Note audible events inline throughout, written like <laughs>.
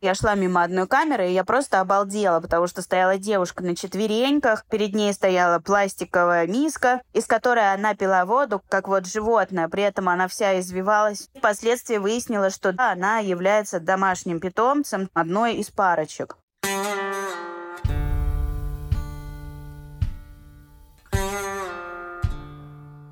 Я шла мимо одной камеры, и я просто обалдела, потому что стояла девушка на четвереньках, перед ней стояла пластиковая миска, из которой она пила воду, как вот животное, при этом она вся извивалась. Впоследствии выяснилось, что она является домашним питомцем одной из парочек.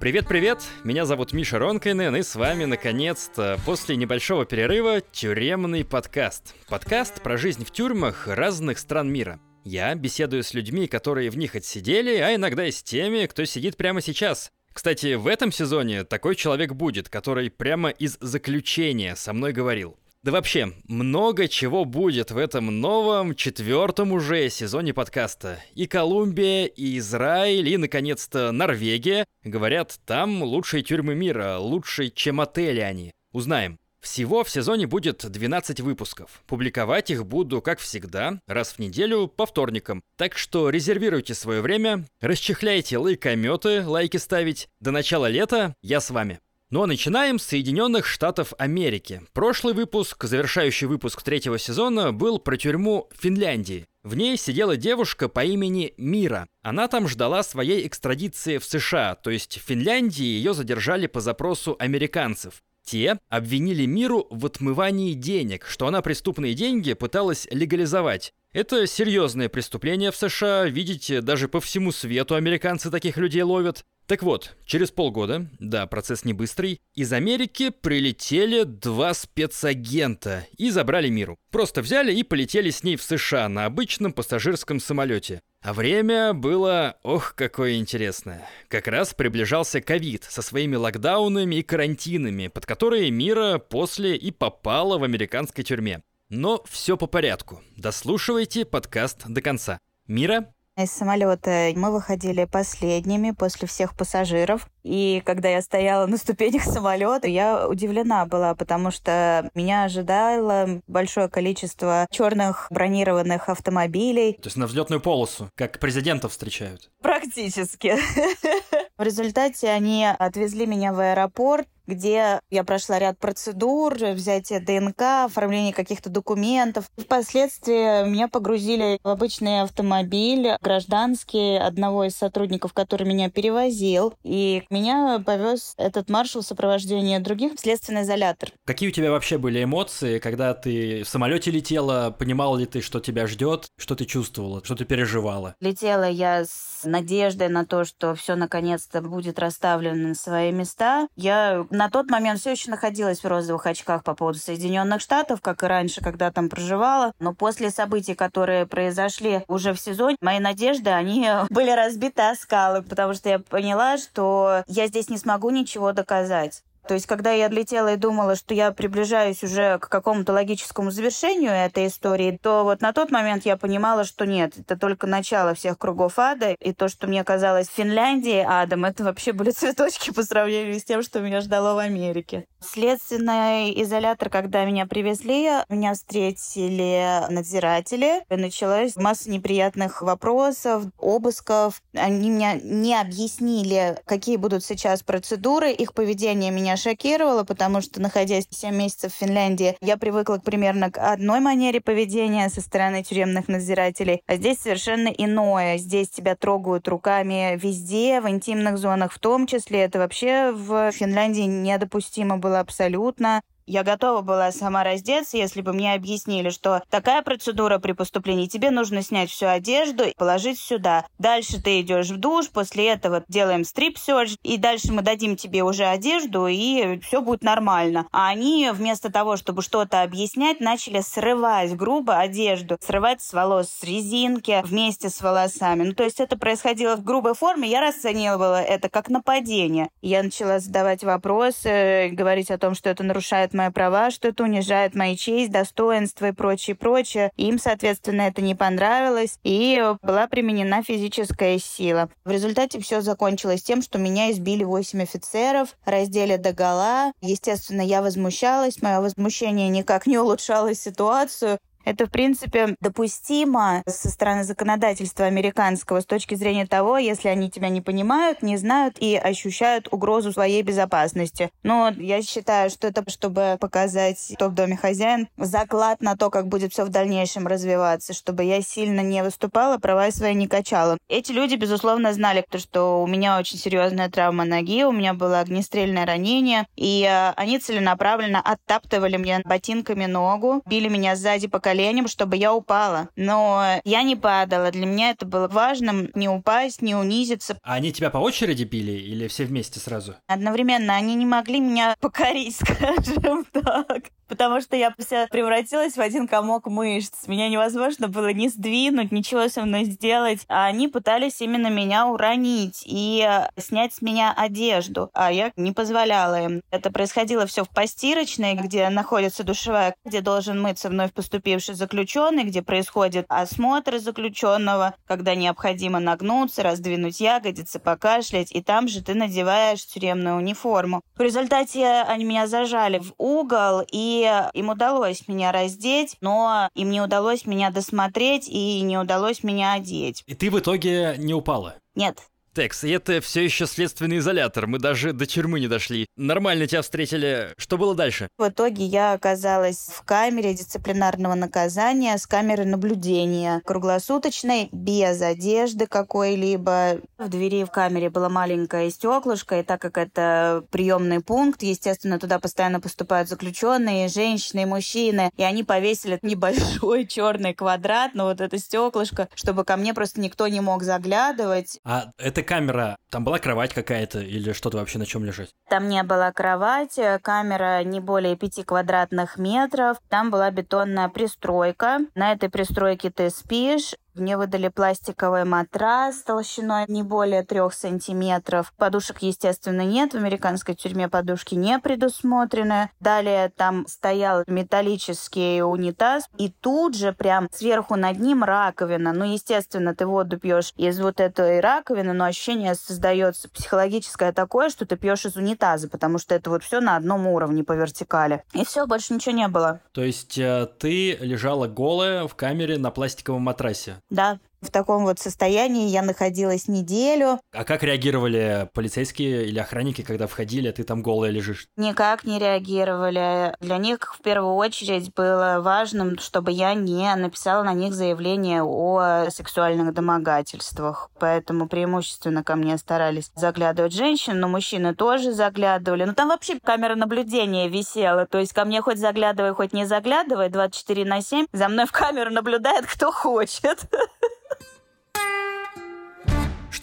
Привет-привет, меня зовут Миша Ронкайнен, и с вами, наконец-то, после небольшого перерыва, тюремный подкаст. Подкаст про жизнь в тюрьмах разных стран мира. Я беседую с людьми, которые в них отсидели, а иногда и с теми, кто сидит прямо сейчас. Кстати, в этом сезоне такой человек будет, который прямо из заключения со мной говорил. Да вообще, много чего будет в этом новом, четвертом уже сезоне подкаста. И Колумбия, и Израиль, и, наконец-то, Норвегия. Говорят, там лучшие тюрьмы мира, лучшие, чем отели они. Узнаем. Всего в сезоне будет 12 выпусков. Публиковать их буду, как всегда, раз в неделю по вторникам. Так что резервируйте свое время, расчехляйте лайкометы, лайки ставить. До начала лета я с вами. Ну а начинаем с Соединенных Штатов Америки. Прошлый выпуск, завершающий выпуск третьего сезона, был про тюрьму Финляндии. В ней сидела девушка по имени Мира. Она там ждала своей экстрадиции в США, то есть в Финляндии ее задержали по запросу американцев. Те обвинили Миру в отмывании денег, что она преступные деньги пыталась легализовать. Это серьезное преступление в США, видите, даже по всему свету американцы таких людей ловят. Так вот, через полгода, да, процесс не быстрый, из Америки прилетели два спецагента и забрали Миру. Просто взяли и полетели с ней в США на обычном пассажирском самолете. А время было, ох, какое интересное. Как раз приближался ковид со своими локдаунами и карантинами, под которые Мира после и попала в американской тюрьме. Но все по порядку. Дослушивайте подкаст до конца. Мира, из самолета мы выходили последними после всех пассажиров. И когда я стояла на ступенях самолета, я удивлена была, потому что меня ожидало большое количество черных бронированных автомобилей. То есть на взлетную полосу, как президентов встречают. Практически. <laughs> В результате они отвезли меня в аэропорт, где я прошла ряд процедур, взятие ДНК, оформление каких-то документов. Впоследствии меня погрузили в обычный автомобиль, гражданский, одного из сотрудников, который меня перевозил. И меня повез этот маршал в сопровождении других в следственный изолятор. Какие у тебя вообще были эмоции, когда ты в самолете летела? Понимала ли ты, что тебя ждет? Что ты чувствовала? Что ты переживала? Летела я с надеждой на то, что все наконец-то будет расставлено на свои места. Я на тот момент все еще находилась в розовых очках по поводу Соединенных Штатов, как и раньше, когда там проживала. Но после событий, которые произошли уже в сезоне, мои надежды, они <laughs> были разбиты о скалы, потому что я поняла, что я здесь не смогу ничего доказать. То есть, когда я летела и думала, что я приближаюсь уже к какому-то логическому завершению этой истории, то вот на тот момент я понимала, что нет, это только начало всех кругов ада, и то, что мне казалось в Финляндии адом, это вообще были цветочки по сравнению с тем, что меня ждало в Америке. Следственный изолятор, когда меня привезли, меня встретили надзиратели. Началась масса неприятных вопросов, обысков. Они мне не объяснили, какие будут сейчас процедуры. Их поведение меня шокировало, потому что, находясь 7 месяцев в Финляндии, я привыкла примерно к одной манере поведения со стороны тюремных надзирателей, а здесь совершенно иное. Здесь тебя трогают руками везде, в интимных зонах в том числе. Это вообще в Финляндии недопустимо было абсолютно. Я готова была сама раздеться, если бы мне объяснили, что такая процедура при поступлении, тебе нужно снять всю одежду и положить сюда. Дальше ты идешь в душ, после этого делаем стрип-серж, и дальше мы дадим тебе уже одежду, и все будет нормально. А они вместо того, чтобы что-то объяснять, начали срывать грубо одежду, срывать с волос, с резинки вместе с волосами. Ну, то есть это происходило в грубой форме, я расценивала это как нападение. Я начала задавать вопросы, говорить о том, что это нарушает мои права, что это унижает мою честь, достоинство и прочее, прочее. Им, соответственно, это не понравилось, и была применена физическая сила. В результате все закончилось тем, что меня избили 8 офицеров, раздели до гола. Естественно, я возмущалась, мое возмущение никак не улучшало ситуацию. Это, в принципе, допустимо со стороны законодательства американского с точки зрения того, если они тебя не понимают, не знают и ощущают угрозу своей безопасности. Но я считаю, что это, чтобы показать, кто в доме хозяин, заклад на то, как будет все в дальнейшем развиваться, чтобы я сильно не выступала, права свои не качала. Эти люди, безусловно, знали, что у меня очень серьезная травма ноги, у меня было огнестрельное ранение, и э, они целенаправленно оттаптывали мне ботинками ногу, били меня сзади по коленям, чтобы я упала. Но я не падала. Для меня это было важным не упасть, не унизиться. А они тебя по очереди били или все вместе сразу? Одновременно они не могли меня <laughs> покорить, скажем так потому что я вся превратилась в один комок мышц. Меня невозможно было ни сдвинуть, ничего со мной сделать. А они пытались именно меня уронить и снять с меня одежду, а я не позволяла им. Это происходило все в постирочной, где находится душевая, где должен мыться вновь поступивший заключенный, где происходит осмотр заключенного, когда необходимо нагнуться, раздвинуть ягодицы, покашлять, и там же ты надеваешь тюремную униформу. В результате они меня зажали в угол и им удалось меня раздеть, но им не удалось меня досмотреть и не удалось меня одеть. И ты в итоге не упала? Нет, Текс, и это все еще следственный изолятор. Мы даже до тюрьмы не дошли. Нормально тебя встретили. Что было дальше? В итоге я оказалась в камере дисциплинарного наказания с камерой наблюдения. Круглосуточной, без одежды какой-либо. В двери в камере было маленькое стеклышко, и так как это приемный пункт, естественно, туда постоянно поступают заключенные, женщины и мужчины, и они повесили небольшой <laughs> черный квадрат на вот это стеклышко, чтобы ко мне просто никто не мог заглядывать. А это камера, там была кровать какая-то или что-то вообще на чем лежать? Там не была кровати, камера не более пяти квадратных метров, там была бетонная пристройка. На этой пристройке ты спишь, мне выдали пластиковый матрас толщиной не более трех сантиметров. Подушек, естественно, нет. В американской тюрьме подушки не предусмотрены. Далее там стоял металлический унитаз. И тут же прям сверху над ним раковина. Ну, естественно, ты воду пьешь из вот этой раковины, но ощущение создается психологическое такое, что ты пьешь из унитаза, потому что это вот все на одном уровне по вертикали. И все, больше ничего не было. То есть э, ты лежала голая в камере на пластиковом матрасе? Да, в таком вот состоянии я находилась неделю. А как реагировали полицейские или охранники, когда входили, а ты там голая лежишь? Никак не реагировали. Для них в первую очередь было важным, чтобы я не написала на них заявление о сексуальных домогательствах. Поэтому преимущественно ко мне старались заглядывать женщины, но мужчины тоже заглядывали. Ну там вообще камера наблюдения висела. То есть ко мне хоть заглядывай, хоть не заглядывай, 24 на 7. За мной в камеру наблюдает кто хочет.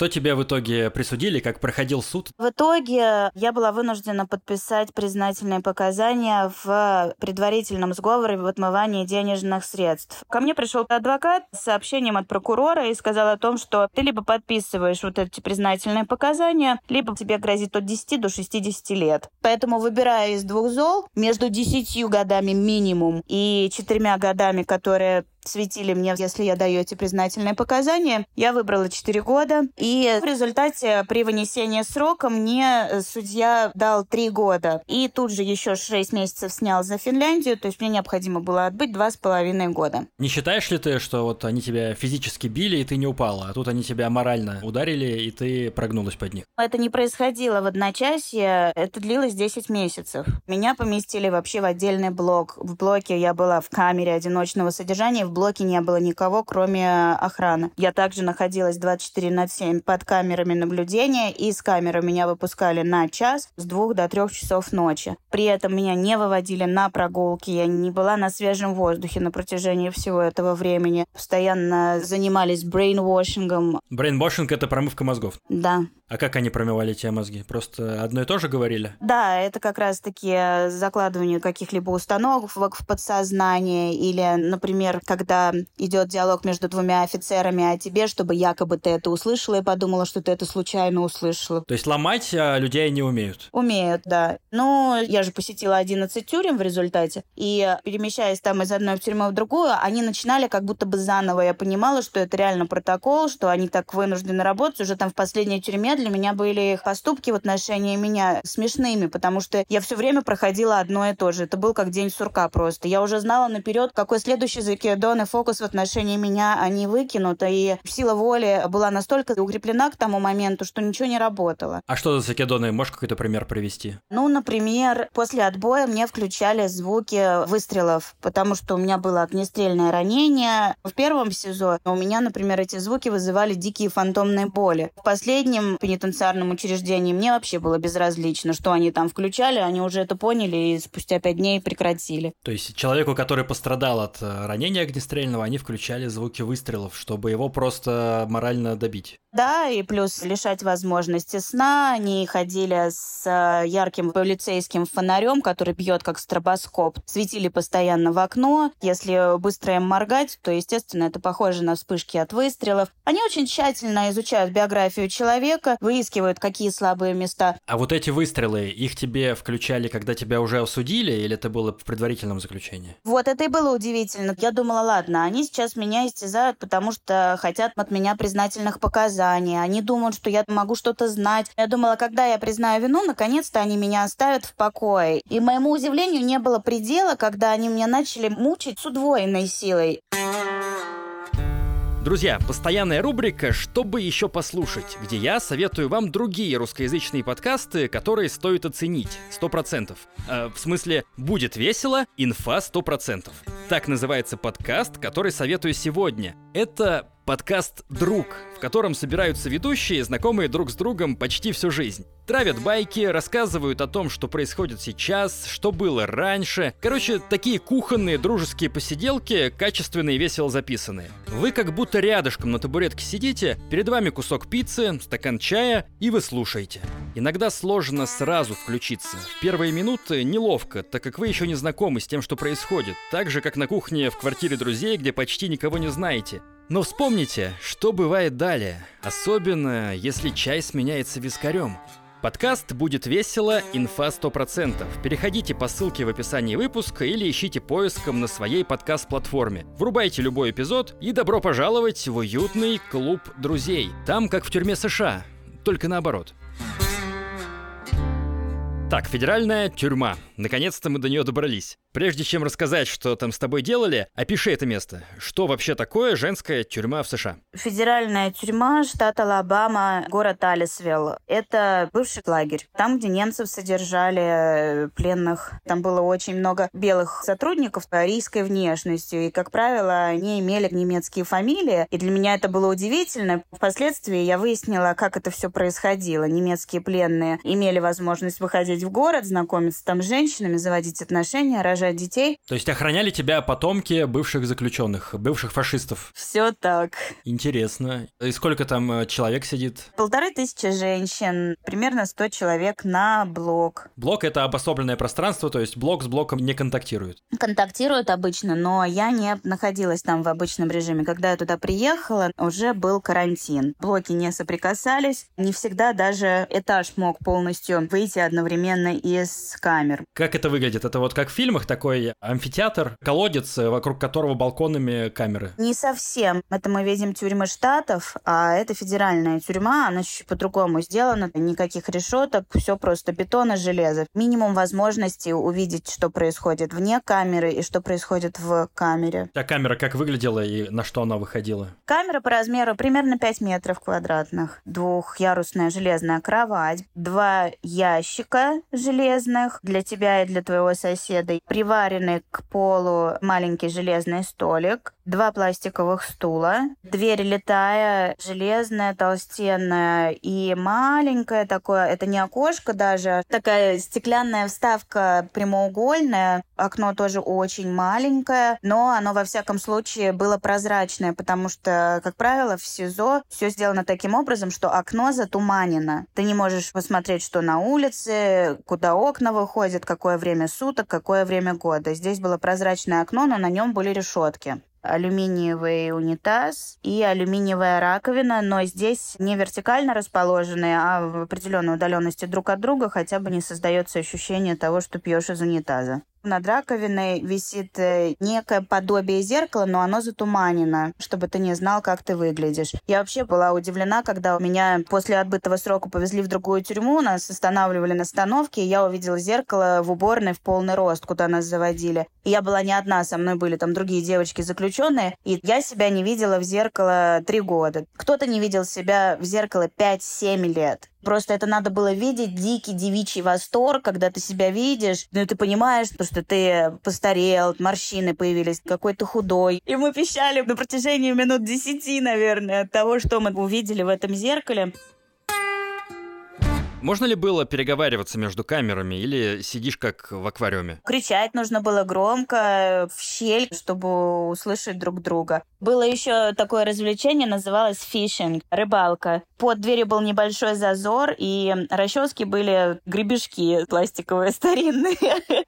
Что тебе в итоге присудили, как проходил суд? В итоге я была вынуждена подписать признательные показания в предварительном сговоре в отмывании денежных средств. Ко мне пришел адвокат с сообщением от прокурора и сказал о том, что ты либо подписываешь вот эти признательные показания, либо тебе грозит от 10 до 60 лет. Поэтому, выбирая из двух зол, между 10 годами минимум и четырьмя годами, которые светили мне, если я даю эти признательные показания. Я выбрала 4 года, и в результате при вынесении срока мне судья дал 3 года. И тут же еще 6 месяцев снял за Финляндию, то есть мне необходимо было отбыть 2,5 года. Не считаешь ли ты, что вот они тебя физически били, и ты не упала, а тут они тебя морально ударили, и ты прогнулась под них? Это не происходило в одночасье, это длилось 10 месяцев. Меня поместили вообще в отдельный блок. В блоке я была в камере одиночного содержания, в блоке не было никого, кроме охраны. Я также находилась 24 на 7 под камерами наблюдения, и с камеры меня выпускали на час с двух до трех часов ночи. При этом меня не выводили на прогулки, я не была на свежем воздухе на протяжении всего этого времени. Постоянно занимались брейнвошингом. Брейнвошинг — это промывка мозгов? Да. А как они промывали те мозги? Просто одно и то же говорили? Да, это как раз-таки закладывание каких-либо установок в подсознание или, например, когда когда идет диалог между двумя офицерами о тебе, чтобы якобы ты это услышала и подумала, что ты это случайно услышала. То есть ломать а, людей не умеют? Умеют, да. Ну, я же посетила 11 тюрем в результате, и перемещаясь там из одной в тюрьму в другую, они начинали как будто бы заново. Я понимала, что это реально протокол, что они так вынуждены работать. Уже там в последней тюрьме для меня были их поступки в отношении меня смешными, потому что я все время проходила одно и то же. Это был как день сурка просто. Я уже знала наперед, какой следующий закидон и фокус в отношении меня они выкинут. И сила воли была настолько укреплена к тому моменту, что ничего не работало. А что за закидоны? Можешь какой-то пример привести? Ну, например, после отбоя мне включали звуки выстрелов, потому что у меня было огнестрельное ранение. В первом СИЗО у меня, например, эти звуки вызывали дикие фантомные боли. В последнем пенитенциарном учреждении мне вообще было безразлично, что они там включали, они уже это поняли и спустя пять дней прекратили. То есть человеку, который пострадал от э, ранения огнестрельного, они включали звуки выстрелов, чтобы его просто морально добить. Да, и плюс лишать возможности сна. Они ходили с э, ярким полицейским фонарем, который бьет как стробоскоп. Светили постоянно в окно. Если быстро им моргать, то, естественно, это похоже на вспышки от выстрелов. Они очень тщательно изучают биографию человека, выискивают, какие слабые места. А вот эти выстрелы, их тебе включали, когда тебя уже осудили, или это было в предварительном заключении? Вот это и было удивительно. Я думала, ладно, они сейчас меня истязают, потому что хотят от меня признательных показаний они думают, что я могу что-то знать. Я думала, когда я признаю вину, наконец-то они меня оставят в покое. И моему удивлению не было предела, когда они меня начали мучить с удвоенной силой. Друзья, постоянная рубрика «Что бы еще послушать», где я советую вам другие русскоязычные подкасты, которые стоит оценить. Сто процентов. Э, в смысле, будет весело, инфа сто процентов. Так называется подкаст, который советую сегодня. Это подкаст «Друг», в котором собираются ведущие, знакомые друг с другом почти всю жизнь. Травят байки, рассказывают о том, что происходит сейчас, что было раньше. Короче, такие кухонные дружеские посиделки, качественные и весело записанные. Вы как будто рядышком на табуретке сидите, перед вами кусок пиццы, стакан чая, и вы слушаете. Иногда сложно сразу включиться. В первые минуты неловко, так как вы еще не знакомы с тем, что происходит. Так же, как на кухне в квартире друзей, где почти никого не знаете. Но вспомните, что бывает далее, особенно если чай сменяется вискарем. Подкаст будет весело, инфа 100%. Переходите по ссылке в описании выпуска или ищите поиском на своей подкаст-платформе. Врубайте любой эпизод и добро пожаловать в уютный клуб друзей. Там как в тюрьме США, только наоборот. Так, федеральная тюрьма. Наконец-то мы до нее добрались. Прежде чем рассказать, что там с тобой делали, опиши это место. Что вообще такое женская тюрьма в США? Федеральная тюрьма, штат Алабама, город Алисвилл. Это бывший лагерь. Там, где немцев содержали э, пленных. Там было очень много белых сотрудников арийской внешностью. И, как правило, они имели немецкие фамилии. И для меня это было удивительно. Впоследствии я выяснила, как это все происходило. Немецкие пленные имели возможность выходить в город, знакомиться там с женщинами, заводить отношения, рожать рожать детей. То есть охраняли тебя потомки бывших заключенных, бывших фашистов? Все так. Интересно. И сколько там э, человек сидит? Полторы тысячи женщин, примерно 100 человек на блок. Блок — это обособленное пространство, то есть блок с блоком не контактирует? Контактируют обычно, но я не находилась там в обычном режиме. Когда я туда приехала, уже был карантин. Блоки не соприкасались. Не всегда даже этаж мог полностью выйти одновременно из камер. Как это выглядит? Это вот как в фильмах, такой амфитеатр, колодец, вокруг которого балконами камеры. Не совсем. Это мы видим тюрьмы штатов, а это федеральная тюрьма, она чуть по-другому сделана. Никаких решеток, все просто бетон и железо. Минимум возможности увидеть, что происходит вне камеры и что происходит в камере. А камера как выглядела и на что она выходила? Камера по размеру примерно 5 метров квадратных. Двухъярусная железная кровать, два ящика железных для тебя и для твоего соседа. При приваренный к полу маленький железный столик, два пластиковых стула, дверь летая, железная, толстенная и маленькая такое, это не окошко даже, такая стеклянная вставка прямоугольная, окно тоже очень маленькое, но оно во всяком случае было прозрачное, потому что, как правило, в СИЗО все сделано таким образом, что окно затуманено. Ты не можешь посмотреть, что на улице, куда окна выходят, какое время суток, какое время года. Здесь было прозрачное окно, но на нем были решетки. Алюминиевый унитаз и алюминиевая раковина, но здесь не вертикально расположенные, а в определенной удаленности друг от друга, хотя бы не создается ощущение того, что пьешь из унитаза. Над раковиной висит э, некое подобие зеркала, но оно затуманено, чтобы ты не знал, как ты выглядишь. Я вообще была удивлена, когда меня после отбытого срока повезли в другую тюрьму, нас останавливали на остановке, и я увидела зеркало в уборной в полный рост, куда нас заводили. И я была не одна, со мной были там другие девочки заключенные, и я себя не видела в зеркало три года. Кто-то не видел себя в зеркало 5-7 лет. Просто это надо было видеть дикий девичий восторг, когда ты себя видишь, ну ты понимаешь, что ты постарел, морщины появились, какой то худой. И мы пищали на протяжении минут десяти, наверное, от того, что мы увидели в этом зеркале. Можно ли было переговариваться между камерами или сидишь как в аквариуме? Кричать нужно было громко в щель, чтобы услышать друг друга. Было еще такое развлечение, называлось фишинг, рыбалка. Под дверью был небольшой зазор, и расчески были гребешки пластиковые <laughs> старинные.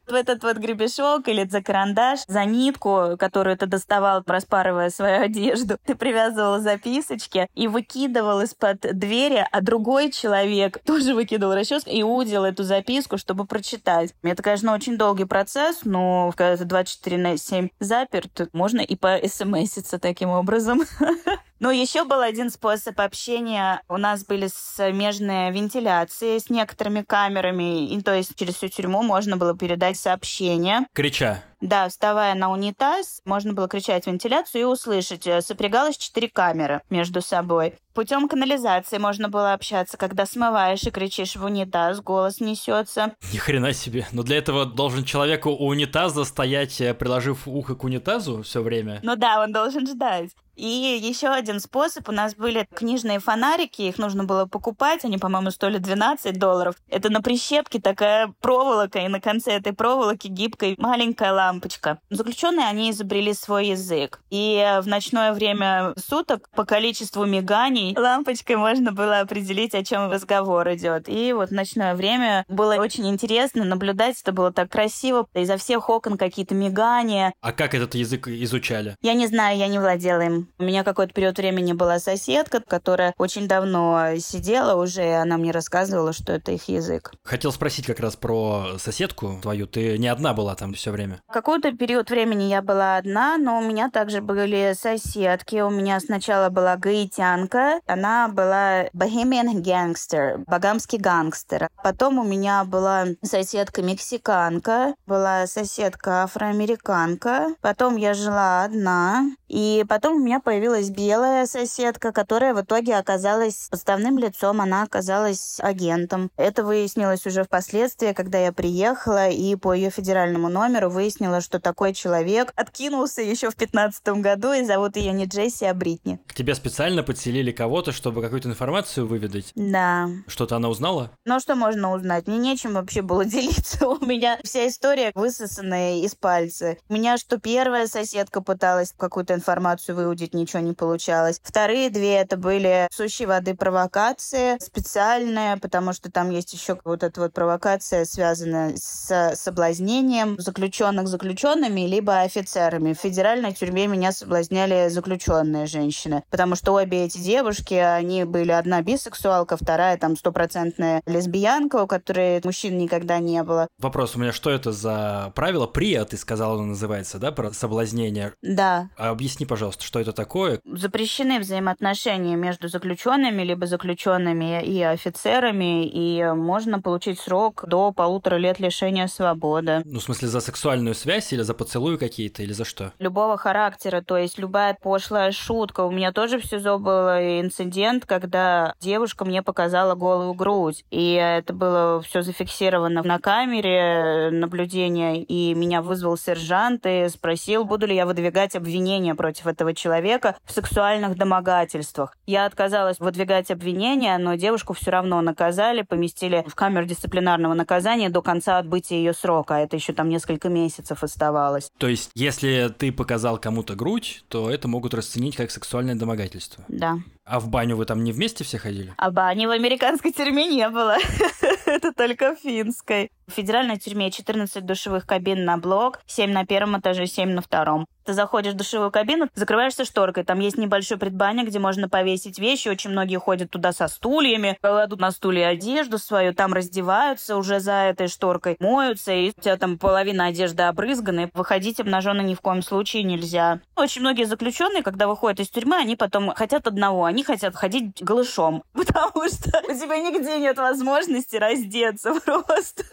В этот вот гребешок или за карандаш, за нитку, которую ты доставал, распарывая свою одежду, ты привязывал записочки и выкидывал из-под двери, а другой человек тоже выкидывал расческу и удил эту записку, чтобы прочитать. Это, конечно, очень долгий процесс, но когда ты 24 на 7 заперт, можно и по смситься таким образом. <laughs> Но еще был один способ общения. У нас были смежные вентиляции с некоторыми камерами, и, то есть через всю тюрьму можно было передать сообщение. Крича. Да, вставая на унитаз, можно было кричать вентиляцию и услышать. Э, сопрягалось четыре камеры между собой. Путем канализации можно было общаться, когда смываешь и кричишь в унитаз, голос несется. Ни хрена себе. Но для этого должен человек у унитаза стоять, э, приложив ухо к унитазу все время. Ну да, он должен ждать. И еще один способ. У нас были книжные фонарики, их нужно было покупать. Они, по-моему, стоили 12 долларов. Это на прищепке такая проволока, и на конце этой проволоки гибкая маленькая лампочка. Заключенные, они изобрели свой язык. И в ночное время суток по количеству миганий лампочкой можно было определить, о чем разговор идет. И вот в ночное время было очень интересно наблюдать. Это было так красиво. Изо всех окон какие-то мигания. А как этот язык изучали? Я не знаю, я не владела им. У меня какой-то период времени была соседка, которая очень давно сидела уже, и она мне рассказывала, что это их язык. Хотел спросить как раз про соседку твою. Ты не одна была там все время? Какой-то период времени я была одна, но у меня также были соседки. У меня сначала была гаитянка, она была Bohemian Gangster, богамский гангстер. Потом у меня была соседка мексиканка, была соседка афроамериканка. Потом я жила одна, и потом у меня появилась белая соседка, которая в итоге оказалась подставным лицом, она оказалась агентом. Это выяснилось уже впоследствии, когда я приехала и по ее федеральному номеру выяснила, что такой человек откинулся еще в 15 году, и зовут ее не Джесси, а Бритни. К тебе специально подселили кого-то, чтобы какую-то информацию выведать? Да. Что-то она узнала? Ну, что можно узнать? Мне нечем вообще было <laughs> делиться. У меня вся история высосанная из пальца. У меня что первая соседка пыталась какую-то информацию выудить, ничего не получалось. Вторые две это были сущие воды провокации, специальные, потому что там есть еще вот эта вот провокация, связанная с соблазнением заключенных заключенными, либо офицерами. В федеральной тюрьме меня соблазняли заключенные женщины, потому что обе эти девушки, они были одна бисексуалка, вторая там стопроцентная лесбиянка, у которой мужчин никогда не было. Вопрос у меня, что это за правило? Прия, ты сказала, оно называется, да, про соблазнение? Да. А объясни, пожалуйста, что это такое? Запрещены взаимоотношения между заключенными, либо заключенными и офицерами, и можно получить срок до полутора лет лишения свободы. Ну, в смысле, за сексуальную связь или за поцелуи какие-то, или за что? Любого характера, то есть любая пошлая шутка. У меня тоже в СИЗО был инцидент, когда девушка мне показала голую грудь, и это было все зафиксировано на камере наблюдения, и меня вызвал сержант и спросил, буду ли я выдвигать обвинения против этого человека в сексуальных домогательствах. Я отказалась выдвигать обвинения, но девушку все равно наказали, поместили в камеру дисциплинарного наказания до конца отбытия ее срока, а это еще там несколько месяцев оставалось. То есть, если ты показал кому-то грудь, то это могут расценить как сексуальное домогательство? Да. А в баню вы там не вместе все ходили? А бани в американской тюрьме не было. <laughs> Это только в финской. В федеральной тюрьме 14 душевых кабин на блок, 7 на первом этаже, 7 на втором. Ты заходишь в душевую кабину, закрываешься шторкой. Там есть небольшой предбанник, где можно повесить вещи. Очень многие ходят туда со стульями, кладут на стулья одежду свою, там раздеваются уже за этой шторкой, моются, и у тебя там половина одежды обрызгана. Выходить обнаженно ни в коем случае нельзя. Очень многие заключенные, когда выходят из тюрьмы, они потом хотят одного. Они хотят ходить голышом, <laughs> потому что у тебя нигде нет возможности раздеться просто.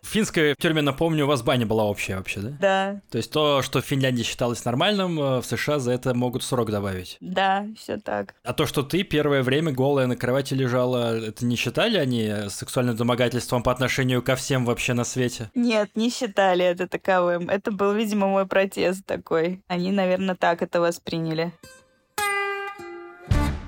В финской тюрьме, напомню, у вас баня была общая вообще, да? Да. То есть то, что в Финляндии считалось нормальным, э, в США за это могут срок добавить. Да, все так. А то, что ты первое время голая на кровати лежала, это не считали они сексуальным домогательством по отношению ко всем вообще на свете? Нет, не считали это таковым. Это был, видимо, мой протест такой. Они, наверное, так это восприняли.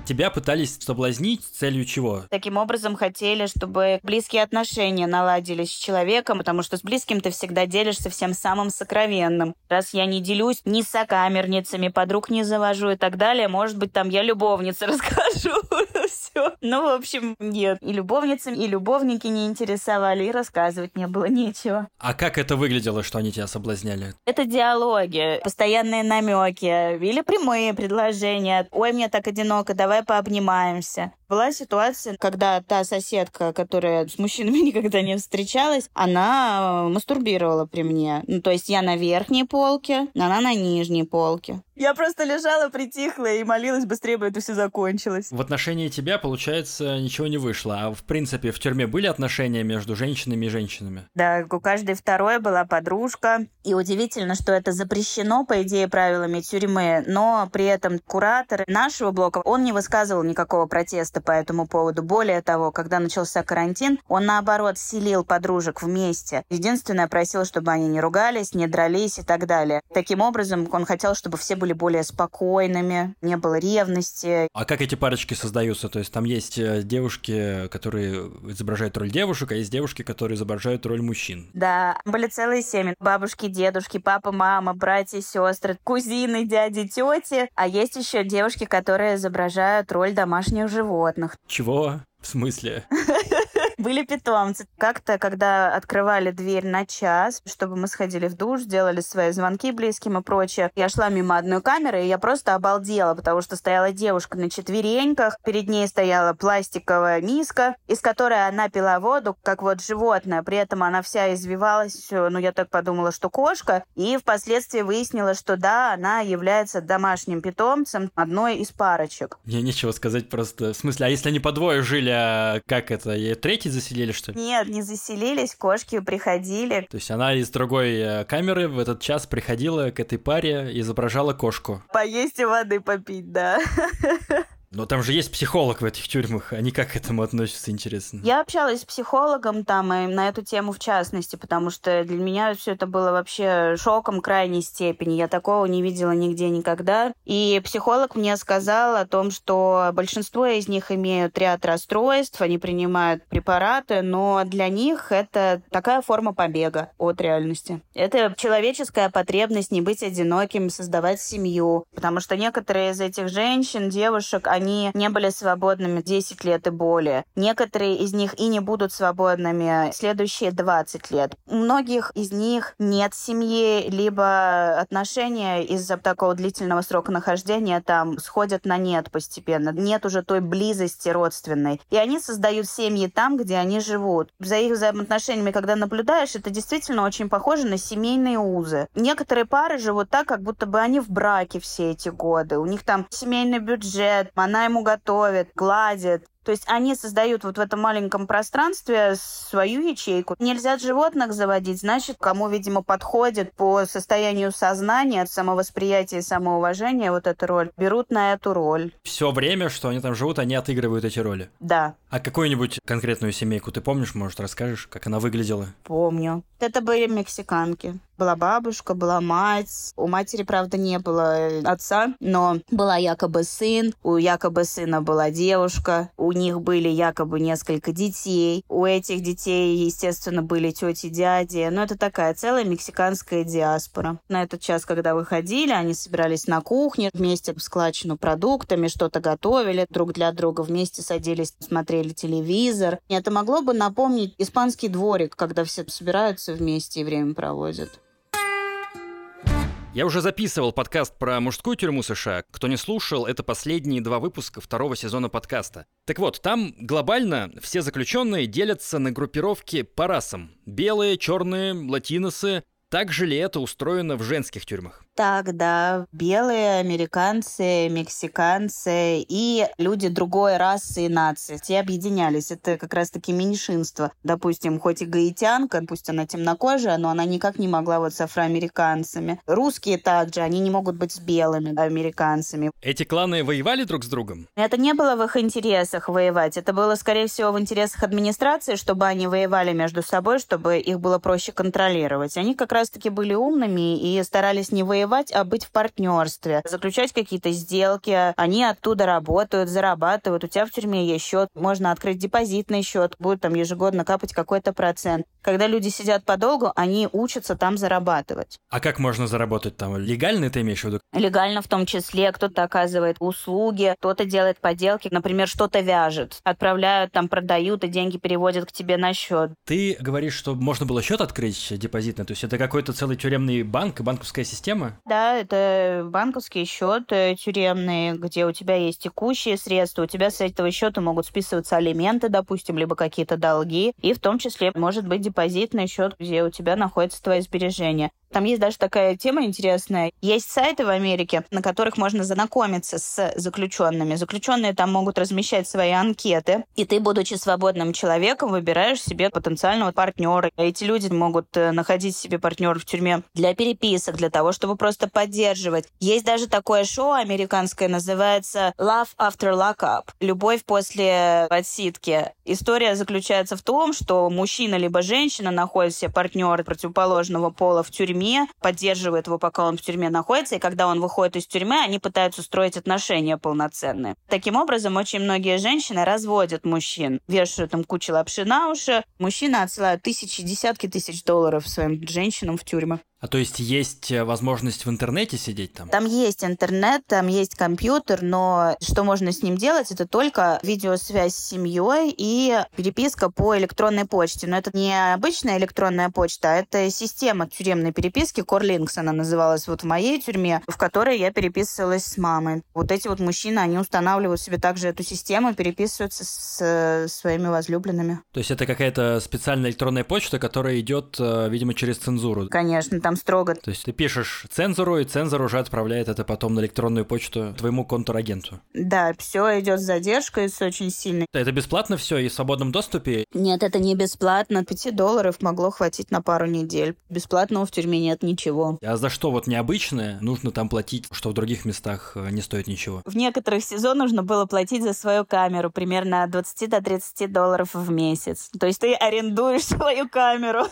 Тебя пытались соблазнить с целью чего? Таким образом хотели, чтобы близкие отношения наладились с человеком, потому что с близким ты всегда делишься всем самым сокровенным. Раз я не делюсь ни с сокамерницами, подруг не завожу и так далее, может быть, там я любовнице <laughs> расскажу. <laughs> Все. Ну, в общем, нет. И любовницам, и любовники не интересовали, и рассказывать не было нечего. А как это выглядело, что они тебя соблазняли? Это диалоги, постоянные намеки или прямые предложения. Ой, мне так одиноко, давай пообнимаемся. Была ситуация, когда та соседка, которая с мужчинами <laughs> никогда не встречалась, она э, мастурбировала при мне. Ну, то есть я на верхней полке, она на нижней полке. Я просто лежала, притихла и молилась быстрее бы это все закончилось. В отношении тебя, получается, ничего не вышло. А в принципе, в тюрьме были отношения между женщинами и женщинами? Да, у каждой второй была подружка. И удивительно, что это запрещено, по идее, правилами тюрьмы, но при этом куратор нашего блока, он не высказывал никакого протеста по этому поводу. Более того, когда начался карантин, он, наоборот, селил подружек вместе. Единственное, просил, чтобы они не ругались, не дрались и так далее. Таким образом, он хотел, чтобы все были более спокойными, не было ревности. А как эти парочки создаются? То есть там есть э, девушки, которые изображают роль девушек, а есть девушки, которые изображают роль мужчин. Да, были целые семьи. Бабушки, дедушки, папа, мама, братья, сестры, кузины, дяди, тети. А есть еще девушки, которые изображают роль домашних животных. Чего? В смысле? <laughs> Были питомцы. Как-то, когда открывали дверь на час, чтобы мы сходили в душ, делали свои звонки близким и прочее, я шла мимо одной камеры, и я просто обалдела, потому что стояла девушка на четвереньках, перед ней стояла пластиковая миска, из которой она пила воду, как вот животное. При этом она вся извивалась, ну, я так подумала, что кошка. И впоследствии выяснила, что да, она является домашним питомцем одной из парочек. Мне нечего сказать просто. В смысле, а если они по двое жили, а как это? И третий заселили, что ли? Нет, не заселились, кошки приходили. То есть она из другой э, камеры в этот час приходила к этой паре и изображала кошку. Поесть и воды попить, да. <laughs> Но там же есть психолог в этих тюрьмах. Они как к этому относятся, интересно? Я общалась с психологом там и на эту тему в частности, потому что для меня все это было вообще шоком крайней степени. Я такого не видела нигде никогда. И психолог мне сказал о том, что большинство из них имеют ряд расстройств, они принимают препараты, но для них это такая форма побега от реальности. Это человеческая потребность не быть одиноким, создавать семью. Потому что некоторые из этих женщин, девушек, они не были свободными 10 лет и более. Некоторые из них и не будут свободными следующие 20 лет. У многих из них нет семьи, либо отношения из-за такого длительного срока нахождения там сходят на нет постепенно. Нет уже той близости родственной. И они создают семьи там, где они живут. За их взаимоотношениями, когда наблюдаешь, это действительно очень похоже на семейные узы. Некоторые пары живут так, как будто бы они в браке все эти годы. У них там семейный бюджет, она ему готовит, гладит. То есть они создают вот в этом маленьком пространстве свою ячейку. Нельзя животных заводить, значит, кому, видимо, подходит по состоянию сознания, самовосприятия и самоуважения вот эта роль, берут на эту роль. Все время, что они там живут, они отыгрывают эти роли. Да. А какую-нибудь конкретную семейку ты помнишь, может, расскажешь, как она выглядела? Помню. Это были мексиканки. Была бабушка, была мать. У матери, правда, не было отца, но была якобы сын. У якобы сына была девушка. У них были якобы несколько детей. У этих детей, естественно, были тети, дяди. Но это такая целая мексиканская диаспора. На этот час, когда выходили, они собирались на кухне, вместе складчину продуктами, что-то готовили друг для друга, вместе садились, смотрели телевизор. И это могло бы напомнить испанский дворик, когда все собираются вместе и время проводят. Я уже записывал подкаст про мужскую тюрьму США. Кто не слушал, это последние два выпуска второго сезона подкаста. Так вот, там глобально все заключенные делятся на группировки по расам. Белые, черные, латиносы. Так же ли это устроено в женских тюрьмах? Так, да, белые, американцы, мексиканцы и люди другой расы и нации. Все объединялись. Это как раз-таки меньшинство. Допустим, хоть и гаитянка, пусть она темнокожая, но она никак не могла вот с афроамериканцами. Русские также, они не могут быть с белыми американцами. Эти кланы воевали друг с другом? Это не было в их интересах воевать. Это было, скорее всего, в интересах администрации, чтобы они воевали между собой, чтобы их было проще контролировать. Они как раз-таки были умными и старались не воевать воевать, а быть в партнерстве, заключать какие-то сделки. Они оттуда работают, зарабатывают. У тебя в тюрьме есть счет, можно открыть депозитный счет, будет там ежегодно капать какой-то процент. Когда люди сидят подолгу, они учатся там зарабатывать. А как можно заработать там? Легально ты имеешь в виду? Легально в том числе. Кто-то оказывает услуги, кто-то делает поделки, например, что-то вяжет. Отправляют, там продают, и деньги переводят к тебе на счет. Ты говоришь, что можно было счет открыть депозитный, то есть это какой-то целый тюремный банк, банковская система? Да, это банковский счет э, тюремный, где у тебя есть текущие средства, у тебя с этого счета могут списываться алименты, допустим, либо какие-то долги, и в том числе может быть депозитный счет, где у тебя находятся твои сбережения. Там есть даже такая тема интересная. Есть сайты в Америке, на которых можно знакомиться с заключенными. Заключенные там могут размещать свои анкеты, и ты, будучи свободным человеком, выбираешь себе потенциального партнера. Эти люди могут э, находить себе партнера в тюрьме для переписок, для того, чтобы просто поддерживать. Есть даже такое шоу американское, называется Love After Lockup. Любовь после отсидки. История заключается в том, что мужчина либо женщина находит себе партнера противоположного пола в тюрьме, тюрьме, поддерживает его, пока он в тюрьме находится, и когда он выходит из тюрьмы, они пытаются строить отношения полноценные. Таким образом, очень многие женщины разводят мужчин, вешают им кучу лапши на уши. Мужчины отсылают тысячи, десятки тысяч долларов своим женщинам в тюрьмы. А то есть есть э, возможность в интернете сидеть там? Там есть интернет, там есть компьютер, но что можно с ним делать, это только видеосвязь с семьей и переписка по электронной почте. Но это не обычная электронная почта, а это система тюремной переписки. Corlinks она называлась вот в моей тюрьме, в которой я переписывалась с мамой. Вот эти вот мужчины, они устанавливают себе также эту систему, переписываются с э, своими возлюбленными. То есть это какая-то специальная электронная почта, которая идет, э, видимо, через цензуру? Конечно, там строго. То есть ты пишешь цензору, и цензор уже отправляет это потом на электронную почту твоему контрагенту. Да, все идет с задержкой, с очень сильной. Это бесплатно все и в свободном доступе? Нет, это не бесплатно. 5 долларов могло хватить на пару недель. Бесплатного в тюрьме нет ничего. А за что вот необычное нужно там платить, что в других местах э, не стоит ничего? В некоторых сезон нужно было платить за свою камеру примерно от 20 до 30 долларов в месяц. То есть ты арендуешь <laughs> свою камеру.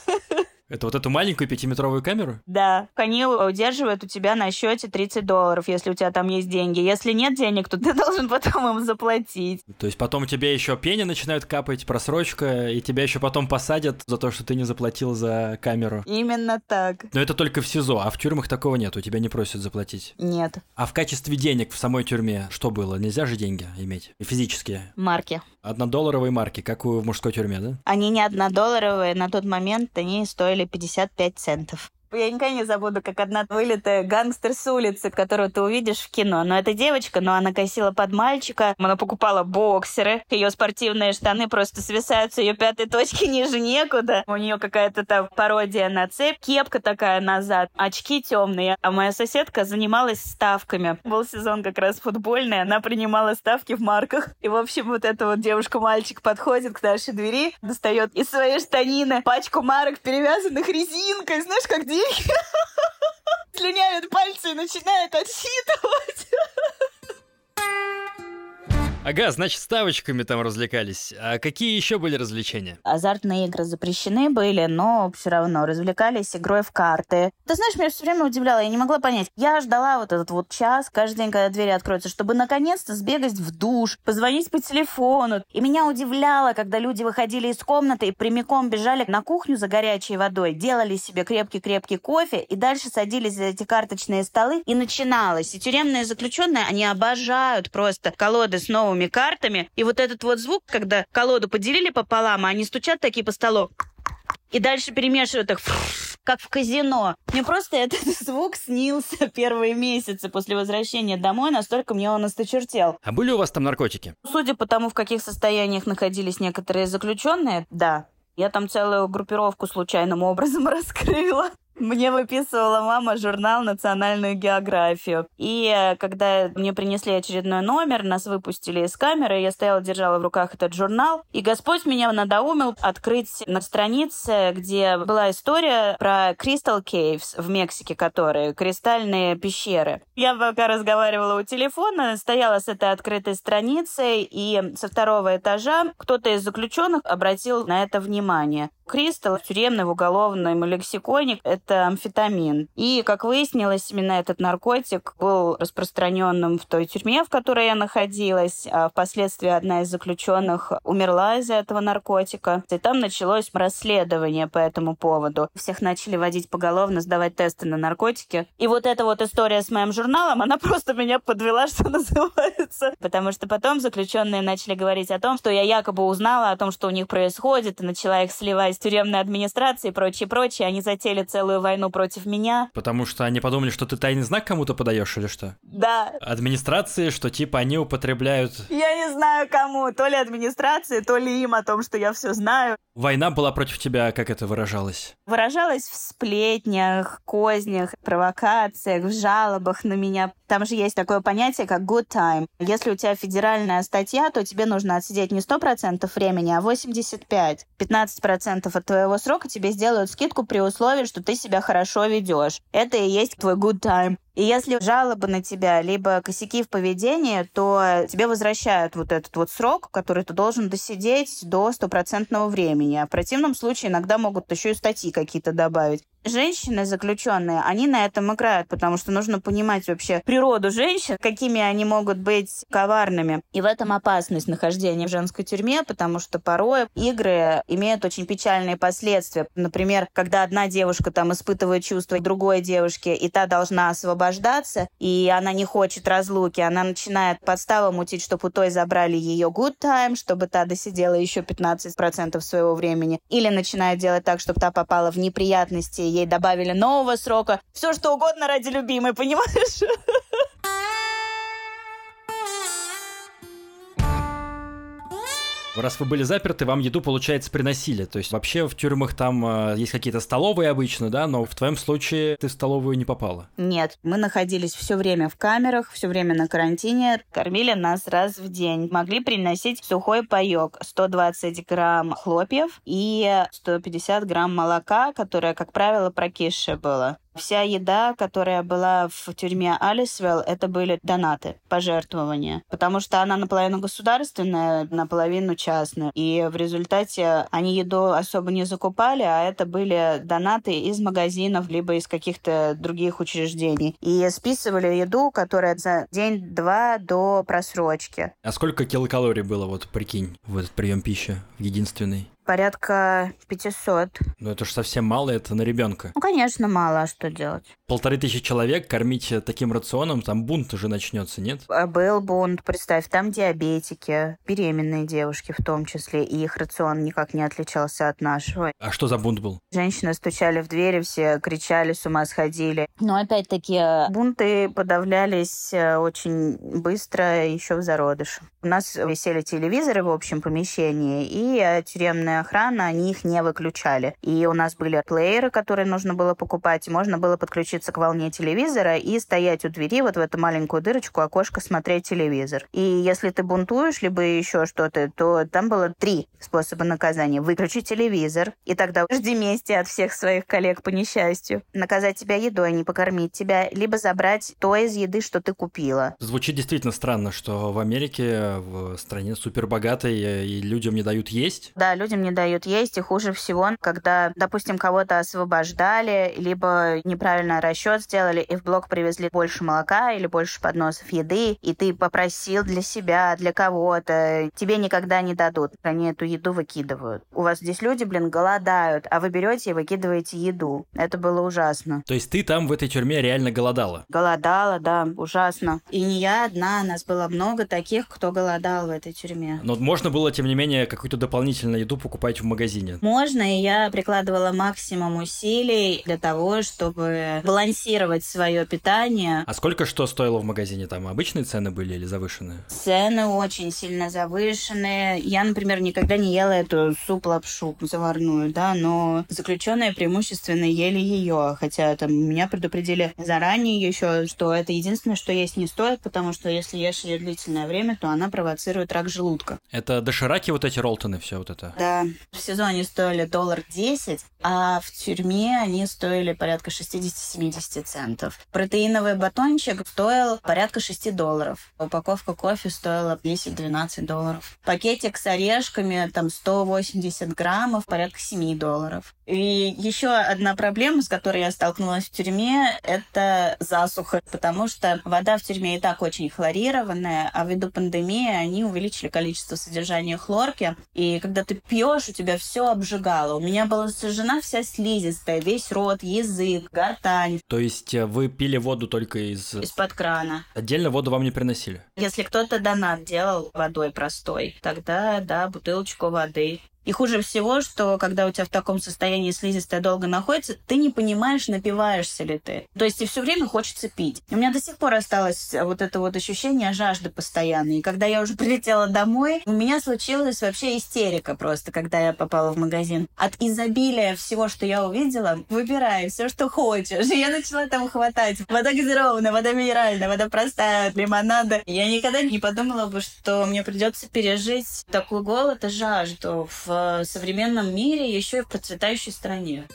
Это вот эту маленькую пятиметровую камеру? Да. Они удерживают у тебя на счете 30 долларов, если у тебя там есть деньги. Если нет денег, то ты <laughs> должен потом им заплатить. То есть потом тебе еще пени начинают капать, просрочка, и тебя еще потом посадят за то, что ты не заплатил за камеру. Именно так. Но это только в СИЗО, а в тюрьмах такого нет, у тебя не просят заплатить. Нет. А в качестве денег в самой тюрьме что было? Нельзя же деньги иметь? Физические? Марки. Однодолларовые марки, как в мужской тюрьме, да? Они не однодолларовые, на тот момент они стоили 55 центов. Я никогда не забуду, как одна вылитая гангстер с улицы, которую ты увидишь в кино. Но это девочка, но она косила под мальчика. Она покупала боксеры. Ее спортивные штаны просто свисают с ее пятой точки <laughs> ниже некуда. У нее какая-то там пародия на цепь. Кепка такая назад. Очки темные. А моя соседка занималась ставками. Был сезон как раз футбольный. Она принимала ставки в марках. И, в общем, вот эта вот девушка-мальчик подходит к нашей двери, достает из своей штанины пачку марок, перевязанных резинкой. Знаешь, как дети <laughs> слюняют пальцы и начинают отсчитывать. Ага, значит, ставочками там развлекались. А какие еще были развлечения? Азартные игры запрещены были, но все равно развлекались игрой в карты. Ты знаешь, меня все время удивляло, я не могла понять. Я ждала вот этот вот час каждый день, когда двери откроются, чтобы наконец-то сбегать в душ, позвонить по телефону. И меня удивляло, когда люди выходили из комнаты и прямиком бежали на кухню за горячей водой, делали себе крепкий-крепкий кофе и дальше садились за эти карточные столы и начиналось. И тюремные заключенные, они обожают просто колоды с новыми новыми картами. И вот этот вот звук, когда колоду поделили пополам, а они стучат такие по столу, и дальше перемешивают их, как в казино. Мне просто этот <laughs> звук снился первые месяцы после возвращения домой, настолько мне он осточертел. А были у вас там наркотики? Судя по тому, в каких состояниях находились некоторые заключенные, да. Я там целую группировку случайным образом <laughs> раскрыла. Мне выписывала мама журнал «Национальную географию». И э, когда мне принесли очередной номер, нас выпустили из камеры, я стояла, держала в руках этот журнал, и Господь меня надоумил открыть на странице, где была история про Crystal Caves в Мексике, которые кристальные пещеры. Я пока разговаривала у телефона, стояла с этой открытой страницей, и со второго этажа кто-то из заключенных обратил на это внимание. Кристалл в тюремном уголовном лексиконе – это амфетамин. И, как выяснилось, именно этот наркотик был распространенным в той тюрьме, в которой я находилась. А впоследствии одна из заключенных умерла из-за этого наркотика. И там началось расследование по этому поводу. Всех начали водить поголовно, сдавать тесты на наркотики. И вот эта вот история с моим журналом, она <laughs> просто меня подвела, что называется. Потому что потом заключенные начали говорить о том, что я якобы узнала о том, что у них происходит, и начала их сливать из тюремной администрации и прочее, прочее. Они затели целую войну против меня. Потому что они подумали, что ты тайный знак кому-то подаешь или что? Да. Администрации, что типа они употребляют... Я не знаю кому, то ли администрации, то ли им о том, что я все знаю. Война была против тебя, как это выражалось? Выражалось в сплетнях, кознях, провокациях, в жалобах на меня. Там же есть такое понятие, как good time. Если у тебя федеральная статья, то тебе нужно отсидеть не 100% времени, а 85%. 15% от твоего срока тебе сделают скидку при условии, что ты себя хорошо ведешь. Это и есть твой good time. И если жалобы на тебя, либо косяки в поведении, то тебе возвращают вот этот вот срок, который ты должен досидеть до стопроцентного времени. А в противном случае иногда могут еще и статьи какие-то добавить женщины заключенные, они на этом играют, потому что нужно понимать вообще природу женщин, какими они могут быть коварными. И в этом опасность нахождения в женской тюрьме, потому что порой игры имеют очень печальные последствия. Например, когда одна девушка там испытывает чувства другой девушке, и та должна освобождаться, и она не хочет разлуки, она начинает подставу мутить, чтобы у той забрали ее good time, чтобы та досидела еще 15% своего времени, или начинает делать так, чтобы та попала в неприятности ей добавили нового срока. Все что угодно ради любимой, понимаешь? <laughs> Раз вы были заперты, вам еду, получается, приносили. То есть вообще в тюрьмах там э, есть какие-то столовые обычно, да, но в твоем случае ты в столовую не попала. Нет, мы находились все время в камерах, все время на карантине, кормили нас раз в день. Могли приносить сухой паек, 120 грамм хлопьев и 150 грамм молока, которое, как правило, прокисшее было. Вся еда, которая была в тюрьме Алисвелл, это были донаты, пожертвования. Потому что она наполовину государственная, наполовину частная. И в результате они еду особо не закупали, а это были донаты из магазинов, либо из каких-то других учреждений. И списывали еду, которая за день-два до просрочки. А сколько килокалорий было, вот прикинь, в этот прием пищи, в единственный? Порядка 500. Ну это же совсем мало, это на ребенка. Ну, конечно, мало, а что делать? Полторы тысячи человек кормить таким рационом, там бунт уже начнется, нет? А был бунт, представь, там диабетики, беременные девушки в том числе, и их рацион никак не отличался от нашего. А что за бунт был? Женщины стучали в двери, все кричали, с ума сходили. Но опять-таки бунты подавлялись э, очень быстро еще в зародыше. У нас висели телевизоры в общем помещении, и тюремная тюремная охрана, они их не выключали. И у нас были плееры, которые нужно было покупать, можно было подключиться к волне телевизора и стоять у двери вот в эту маленькую дырочку окошко смотреть телевизор. И если ты бунтуешь, либо еще что-то, то там было три способа наказания. Выключить телевизор, и тогда жди мести от всех своих коллег по несчастью. Наказать тебя едой, не покормить тебя, либо забрать то из еды, что ты купила. Звучит действительно странно, что в Америке, в стране супербогатой, и людям не дают есть. Да, людям не дают есть, и хуже всего, когда, допустим, кого-то освобождали, либо неправильно расчет сделали, и в блок привезли больше молока или больше подносов еды, и ты попросил для себя, для кого-то, тебе никогда не дадут. Они эту еду выкидывают. У вас здесь люди, блин, голодают, а вы берете и выкидываете еду. Это было ужасно. То есть ты там в этой тюрьме реально голодала? Голодала, да, ужасно. И не я одна, нас было много таких, кто голодал в этой тюрьме. Но можно было, тем не менее, какую-то дополнительную еду покупать в магазине? Можно, и я прикладывала максимум усилий для того, чтобы балансировать свое питание. А сколько что стоило в магазине? Там обычные цены были или завышенные? Цены очень сильно завышенные. Я, например, никогда не ела эту суп-лапшу заварную, да, но заключенные преимущественно ели ее, хотя там меня предупредили заранее еще, что это единственное, что есть не стоит, потому что если ешь ее длительное время, то она провоцирует рак желудка. Это дошираки вот эти ролтоны, все вот это? Да. В сезоне стоили доллар 10, а в тюрьме они стоили порядка 60-70 центов. Протеиновый батончик стоил порядка 6 долларов. Упаковка кофе стоила 10-12 долларов. Пакетик с орешками, там 180 граммов, порядка 7 долларов. И еще одна проблема, с которой я столкнулась в тюрьме, это засуха, потому что вода в тюрьме и так очень хлорированная, а ввиду пандемии они увеличили количество содержания хлорки. И когда ты пьешь, у тебя все обжигало. У меня была сожжена вся слизистая, весь рот, язык, гортань. То есть э, вы пили воду только из... Из-под крана. Отдельно воду вам не приносили? Если кто-то донат делал водой простой, тогда, да, бутылочку воды. И хуже всего, что когда у тебя в таком состоянии слизистая долго находится, ты не понимаешь, напиваешься ли ты. То есть и все время хочется пить. У меня до сих пор осталось вот это вот ощущение жажды постоянной. И когда я уже <laughs> прилетела домой, у меня случилась вообще истерика просто, когда я попала в магазин. От изобилия всего, что я увидела, выбирай все, что хочешь. И я начала там хватать. Вода газированная, вода минеральная, вода простая, лимонада. Я никогда не подумала бы, что мне придется пережить такой голод и жажду в в современном мире, еще и в процветающей стране.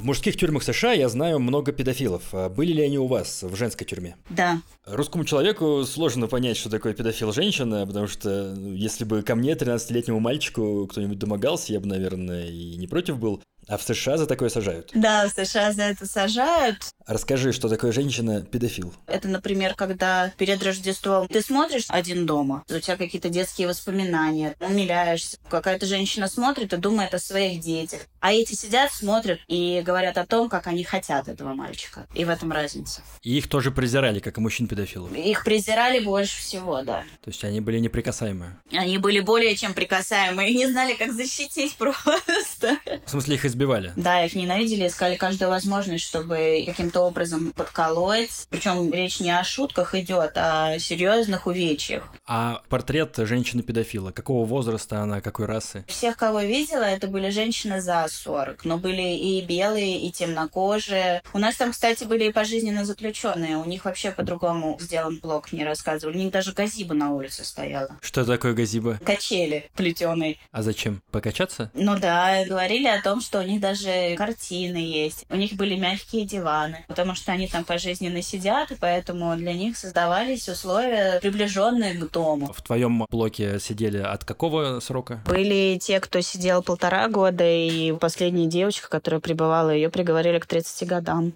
В мужских тюрьмах США я знаю много педофилов. А были ли они у вас в женской тюрьме? Да. Русскому человеку сложно понять, что такое педофил-женщина, потому что ну, если бы ко мне, 13-летнему мальчику, кто-нибудь домогался, я бы, наверное, и не против был. А в США за такое сажают? Да, в США за это сажают. Расскажи, что такое женщина-педофил? Это, например, когда перед Рождеством ты смотришь один дома, у тебя какие-то детские воспоминания, умиляешься. Какая-то женщина смотрит и думает о своих детях. А эти сидят, смотрят и говорят о том, как они хотят этого мальчика. И в этом разница. И их тоже презирали, как и мужчин-педофилов? Их презирали больше всего, да. То есть они были неприкасаемые? Они были более чем прикасаемые и не знали, как защитить <laughs> просто. В смысле, их избивали? Да, их ненавидели, искали каждую возможность, чтобы каким-то образом подколоть. Причем речь не о шутках идет, а о серьезных увечьях. А портрет женщины-педофила, какого возраста она, какой расы? Всех, кого видела, это были женщины за 40, но были и белые, и темнокожие. У нас там, кстати, были и пожизненно заключенные. У них вообще по-другому сделан блок, не рассказывали. У них даже газиба на улице стояла. Что такое газиба? Качели плетеные. А зачем? Покачаться? Ну да, говорили о том, что у них даже картины есть. У них были мягкие диваны, потому что они там пожизненно сидят, и поэтому для них создавались условия, приближенные к дому. В твоем блоке сидели от какого срока? Были те, кто сидел полтора года, и последняя девочка, которая пребывала, ее приговорили к 30 годам.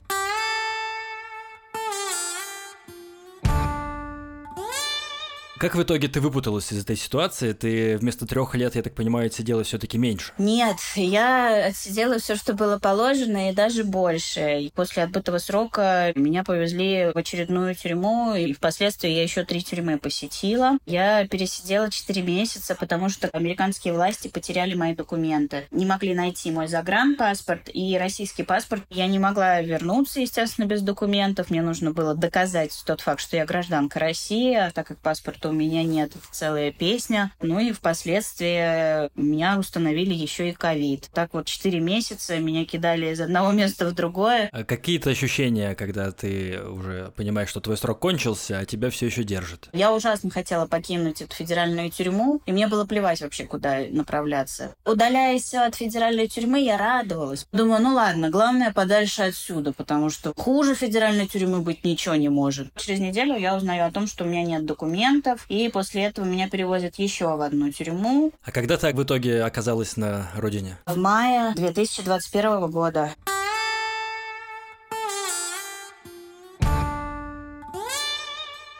Как в итоге ты выпуталась из этой ситуации? Ты вместо трех лет, я так понимаю, отсидела все-таки меньше? Нет, я отсидела все, что было положено, и даже больше. После отбытого срока меня повезли в очередную тюрьму, и впоследствии я еще три тюрьмы посетила. Я пересидела четыре месяца, потому что американские власти потеряли мои документы. Не могли найти мой загранпаспорт и российский паспорт. Я не могла вернуться, естественно, без документов. Мне нужно было доказать тот факт, что я гражданка России, так как паспорт у меня нет. Целая песня. Ну и впоследствии меня установили еще и ковид. Так вот, 4 месяца меня кидали из одного места в другое. А какие-то ощущения, когда ты уже понимаешь, что твой срок кончился, а тебя все еще держит? Я ужасно хотела покинуть эту федеральную тюрьму, и мне было плевать вообще, куда направляться. Удаляясь от федеральной тюрьмы, я радовалась. Думаю, ну ладно, главное подальше отсюда, потому что хуже федеральной тюрьмы быть ничего не может. Через неделю я узнаю о том, что у меня нет документов, и после этого меня перевозят еще в одну тюрьму. А когда ты в итоге оказалась на родине? В мае 2021 года.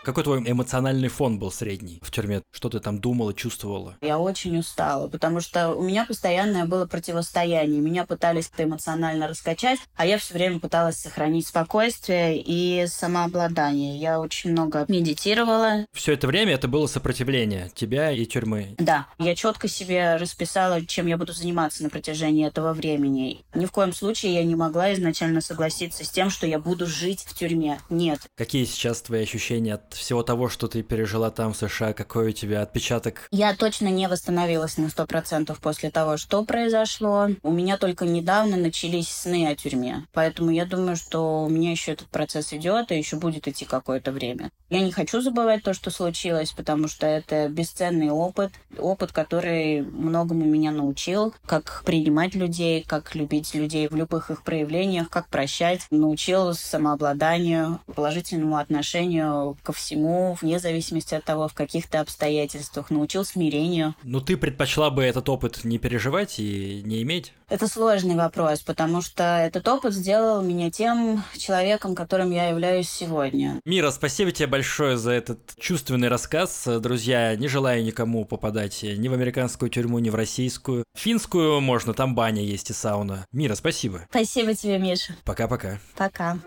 Какой твой эмоциональный фон был средний в тюрьме? Что ты там думала, чувствовала? Я очень устала, потому что у меня постоянное было противостояние. Меня пытались эмоционально раскачать, а я все время пыталась сохранить спокойствие и самообладание. Я очень много медитировала. Все это время это было сопротивление тебя и тюрьмы. Да, я четко себе расписала, чем я буду заниматься на протяжении этого времени. Ни в коем случае я не могла изначально согласиться с тем, что я буду жить в тюрьме. Нет. Какие сейчас твои ощущения от всего того, что ты пережила там в США, какой у тебя отпечаток? Я точно не восстановилась на сто процентов после того, что произошло. У меня только недавно начались сны о тюрьме. Поэтому я думаю, что у меня еще этот процесс идет, и еще будет идти какое-то время. Я не хочу забывать то, что случилось, потому что это бесценный опыт. Опыт, который многому меня научил. Как принимать людей, как любить людей в любых их проявлениях, как прощать. Научил самообладанию, положительному отношению ко всему всему, вне зависимости от того, в каких то обстоятельствах, научил смирению. Ну, ты предпочла бы этот опыт не переживать и не иметь? Это сложный вопрос, потому что этот опыт сделал меня тем человеком, которым я являюсь сегодня. Мира, спасибо тебе большое за этот чувственный рассказ. Друзья, не желаю никому попадать ни в американскую тюрьму, ни в российскую. Финскую можно, там баня есть и сауна. Мира, спасибо. Спасибо тебе, Миша. Пока-пока. Пока.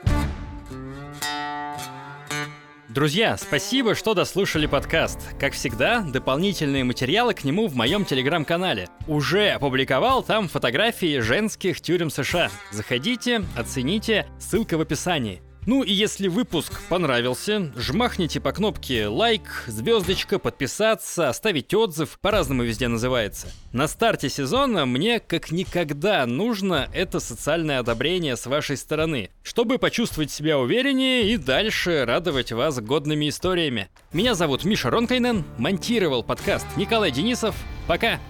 Друзья, спасибо, что дослушали подкаст. Как всегда, дополнительные материалы к нему в моем телеграм-канале. Уже опубликовал там фотографии женских тюрем США. Заходите, оцените, ссылка в описании. Ну и если выпуск понравился, жмахните по кнопке лайк, звездочка, подписаться, оставить отзыв, по-разному везде называется. На старте сезона мне как никогда нужно это социальное одобрение с вашей стороны, чтобы почувствовать себя увереннее и дальше радовать вас годными историями. Меня зовут Миша Ронкайнен, монтировал подкаст Николай Денисов. Пока!